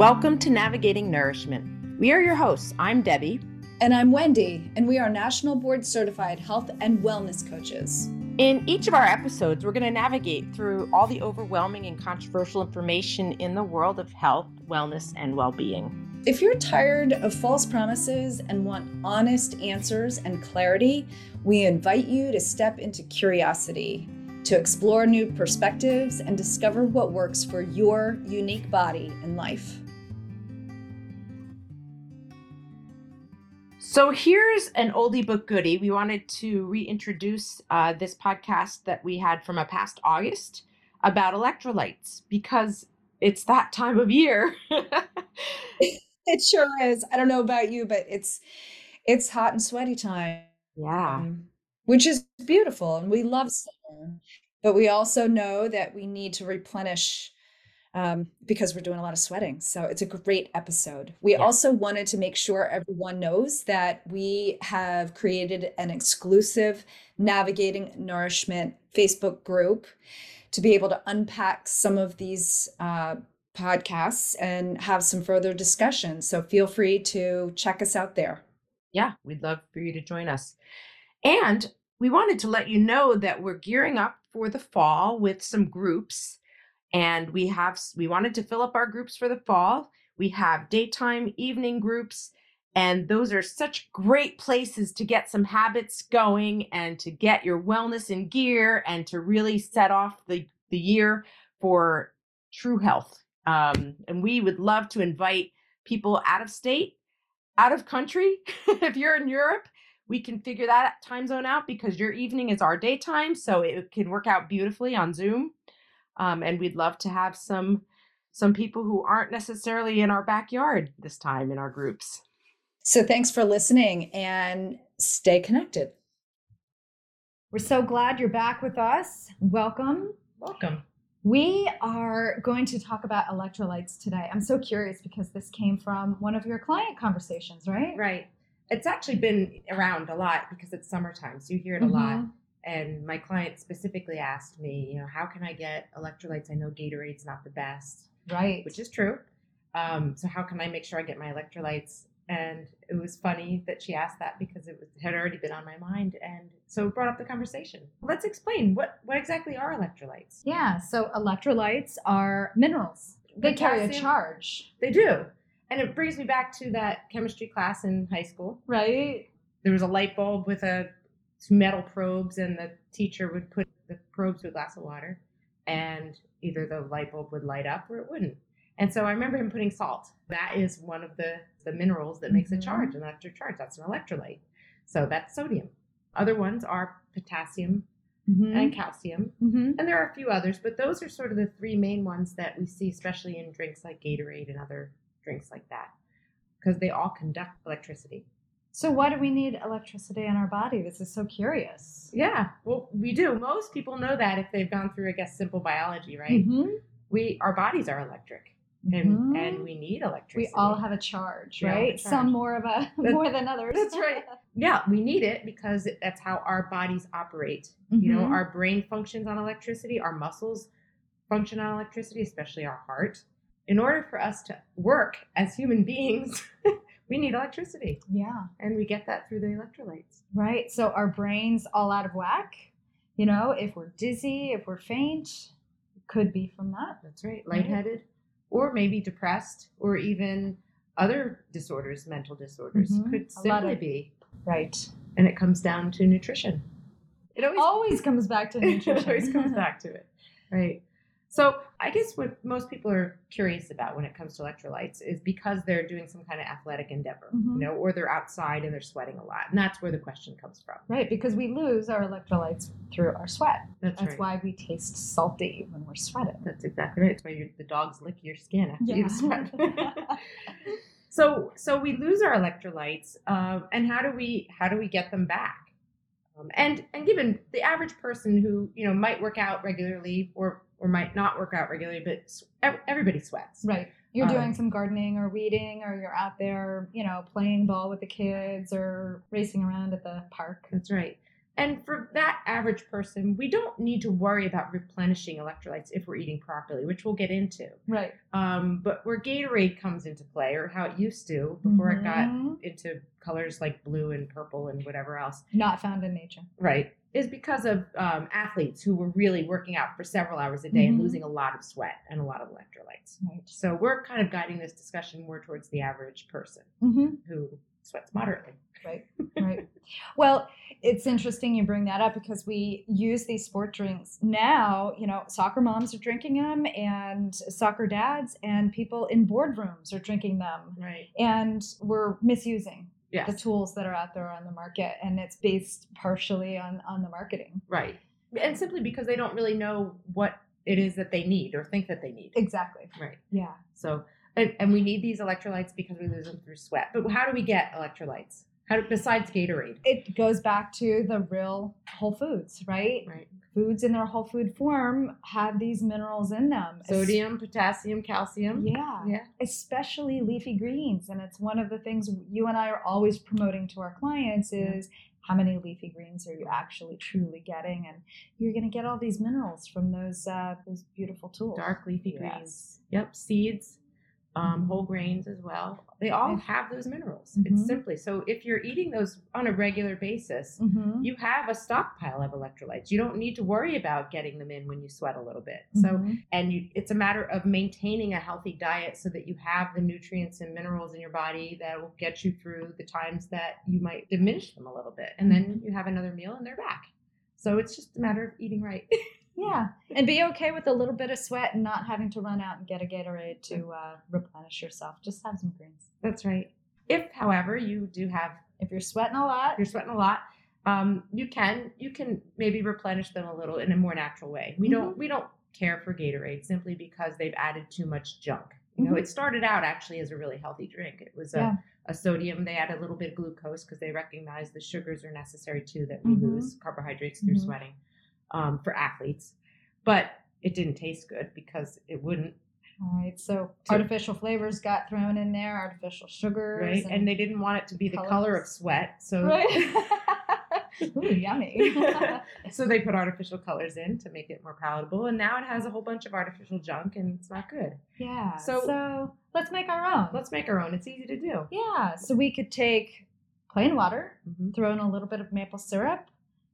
Welcome to Navigating Nourishment. We are your hosts. I'm Debbie. And I'm Wendy, and we are National Board Certified Health and Wellness Coaches. In each of our episodes, we're going to navigate through all the overwhelming and controversial information in the world of health, wellness, and well being. If you're tired of false promises and want honest answers and clarity, we invite you to step into curiosity, to explore new perspectives and discover what works for your unique body and life. So here's an oldie book goodie. We wanted to reintroduce uh, this podcast that we had from a past August about electrolytes because it's that time of year. it sure is. I don't know about you, but it's it's hot and sweaty time. Yeah. Um, which is beautiful and we love summer. But we also know that we need to replenish um, because we're doing a lot of sweating. So it's a great episode. We yeah. also wanted to make sure everyone knows that we have created an exclusive Navigating Nourishment Facebook group to be able to unpack some of these uh, podcasts and have some further discussion. So feel free to check us out there. Yeah, we'd love for you to join us. And we wanted to let you know that we're gearing up for the fall with some groups and we have we wanted to fill up our groups for the fall. We have daytime evening groups and those are such great places to get some habits going and to get your wellness in gear and to really set off the the year for true health. Um, and we would love to invite people out of state out of country. If you're in europe we can figure that time zone out because your evening is our daytime so it can work out beautifully on zoom um, and we'd love to have some some people who aren't necessarily in our backyard this time in our groups. So thanks for listening and stay connected. We're so glad you're back with us. Welcome. Welcome. We are going to talk about electrolytes today. I'm so curious because this came from one of your client conversations, right? Right. It's actually been around a lot because it's summertime, so you hear it a mm-hmm. lot and my client specifically asked me, you know, how can I get electrolytes? I know Gatorade's not the best, right? Which is true. Um, so how can I make sure I get my electrolytes? And it was funny that she asked that because it was, had already been on my mind, and so it brought up the conversation. Let's explain what what exactly are electrolytes. Yeah, so electrolytes are minerals. They carry a charge. They do, and it brings me back to that chemistry class in high school. Right. There was a light bulb with a metal probes, and the teacher would put the probes to a glass of water, and either the light bulb would light up or it wouldn't. And so I remember him putting salt. That is one of the, the minerals that makes mm-hmm. a charge, an electric charge. That's an electrolyte. So that's sodium. Other ones are potassium mm-hmm. and calcium. Mm-hmm. And there are a few others, but those are sort of the three main ones that we see, especially in drinks like Gatorade and other drinks like that, because they all conduct electricity. So why do we need electricity in our body? This is so curious. Yeah, well, we do. Most people know that if they've gone through, I guess, simple biology, right? Mm-hmm. We our bodies are electric, and mm-hmm. and we need electricity. We all have a charge, right? A charge. Some more of a more than others. That's right. Yeah, we need it because that's how our bodies operate. Mm-hmm. You know, mm-hmm. our brain functions on electricity. Our muscles function on electricity, especially our heart. In order for us to work as human beings. we need electricity. Yeah. And we get that through the electrolytes. Right. So our brains all out of whack. You know, if we're dizzy, if we're faint, it could be from that. That's right. Lightheaded, right. or maybe depressed, or even other disorders, mental disorders, mm-hmm. could simply of, be. Right. And it comes down to nutrition. It always, always comes back to nutrition. it always comes back to it. Right. So I guess what most people are curious about when it comes to electrolytes is because they're doing some kind of athletic endeavor, mm-hmm. you know, or they're outside and they're sweating a lot, and that's where the question comes from. Right, because we lose our electrolytes through our sweat. That's, that's right. why we taste salty when we're sweating. That's exactly right. It's why the dogs lick your skin after yeah. you sweat. so, so we lose our electrolytes, um, and how do we how do we get them back? Um, and and given the average person who you know might work out regularly or or might not work out regularly, but everybody sweats. Right. You're um, doing some gardening or weeding, or you're out there, you know, playing ball with the kids or racing around at the park. That's right. And for that average person, we don't need to worry about replenishing electrolytes if we're eating properly, which we'll get into. Right. Um, but where Gatorade comes into play, or how it used to before it got Mhm. into colors like blue and purple and whatever else, Not found in nature. right, is because of um, athletes who were really working out for several hours a day and Mhm. losing a lot of sweat and a lot of electrolytes. Right. So we're kind of guiding this discussion more towards the average person Mm-hmm. who sweats moderately. Right. Right. well, it's interesting you bring that up because we use these sport drinks now. You know, soccer moms are drinking them, and soccer dads and people in boardrooms are drinking them, Right. and we're misusing the tools that are out there on the market, and it's based partially on on the marketing. Right. And simply because they don't really know what it is that they need or think that they need. Exactly. Right. Yeah. So, and, and we need these electrolytes because we lose them through sweat. But how do we get electrolytes? How do, besides Gatorade? It goes back to the real whole foods, right? Right. Foods in their whole food form have these minerals in them. Sodium, potassium, calcium. Yeah. Yeah. especially leafy greens and it's one of the things you and i are always promoting to our clients Yeah. is how many leafy greens are you actually truly getting and you're going to get all these minerals from those uh, those beautiful tools Dark leafy Yes. greens. Yep. Seeds, um, Mhm. whole grains as well. They all have those minerals. Mhm. It's simply so if you're eating those on a regular basis, Mhm. you have a stockpile of electrolytes. You don't need to worry about getting them in when you sweat a little bit. So Mhm. and you, it's a matter of maintaining a healthy diet so that you have the nutrients and minerals in your body that will get you through the times that you might diminish them a little bit and then you have another meal and they're back so it's just a matter of eating right yeah and be okay with a little bit of sweat and not having to run out and get a gatorade to uh, replenish yourself just have some greens that's right if however you do have if you're sweating a lot you're sweating a lot um, you can you can maybe replenish them a little in a more natural way we don't we don't care for gatorade simply because they've added too much junk you know Mhm. it started out actually as a really healthy drink it was a Yeah. a sodium. They add a little bit of glucose because they recognize the sugars are necessary too that we Mhm. lose carbohydrates through Mhm. sweating um, for athletes. But it didn't taste good because it wouldn't, all right so To- artificial flavors got thrown in there artificial sugars right? And they didn't want it to be the color of sweat, so Right. Ooh, yummy. so they put artificial colors in to make it more palatable. And now it has a whole bunch of artificial junk, and it's not good. yeah. So- So, let's make our own. Let's make our own. It's easy to do. yeah. So we could take plain water, Mhm. throw in a little bit of maple syrup,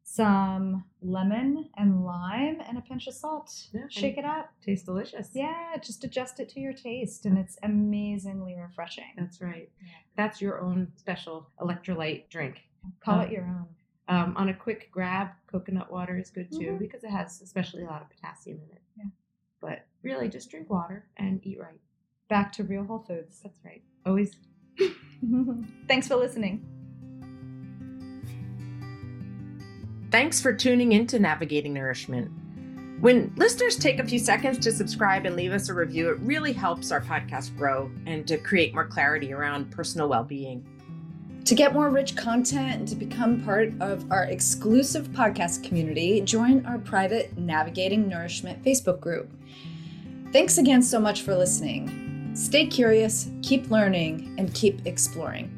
some lemon and lime, and a pinch of salt. Yeah, Shake it up. Tastes delicious. Yeah, just adjust it to your taste, and it's amazingly refreshing. That's right. Yeah. That's your own special electrolyte drink. Call um, it your own. Um, on a quick grab, coconut water is good too Mhm. because it has especially a lot of potassium in it. Yeah. But really, just drink water and eat right. Back to real whole foods. That's right. Always. Thanks for listening. Thanks for tuning in to Navigating Nourishment. When listeners take a few seconds to subscribe and leave us a review, it really helps our podcast grow and to create more clarity around personal well being. To get more rich content and to become part of our exclusive podcast community, join our private Navigating Nourishment Facebook group. Thanks again so much for listening. Stay curious, keep learning, and keep exploring.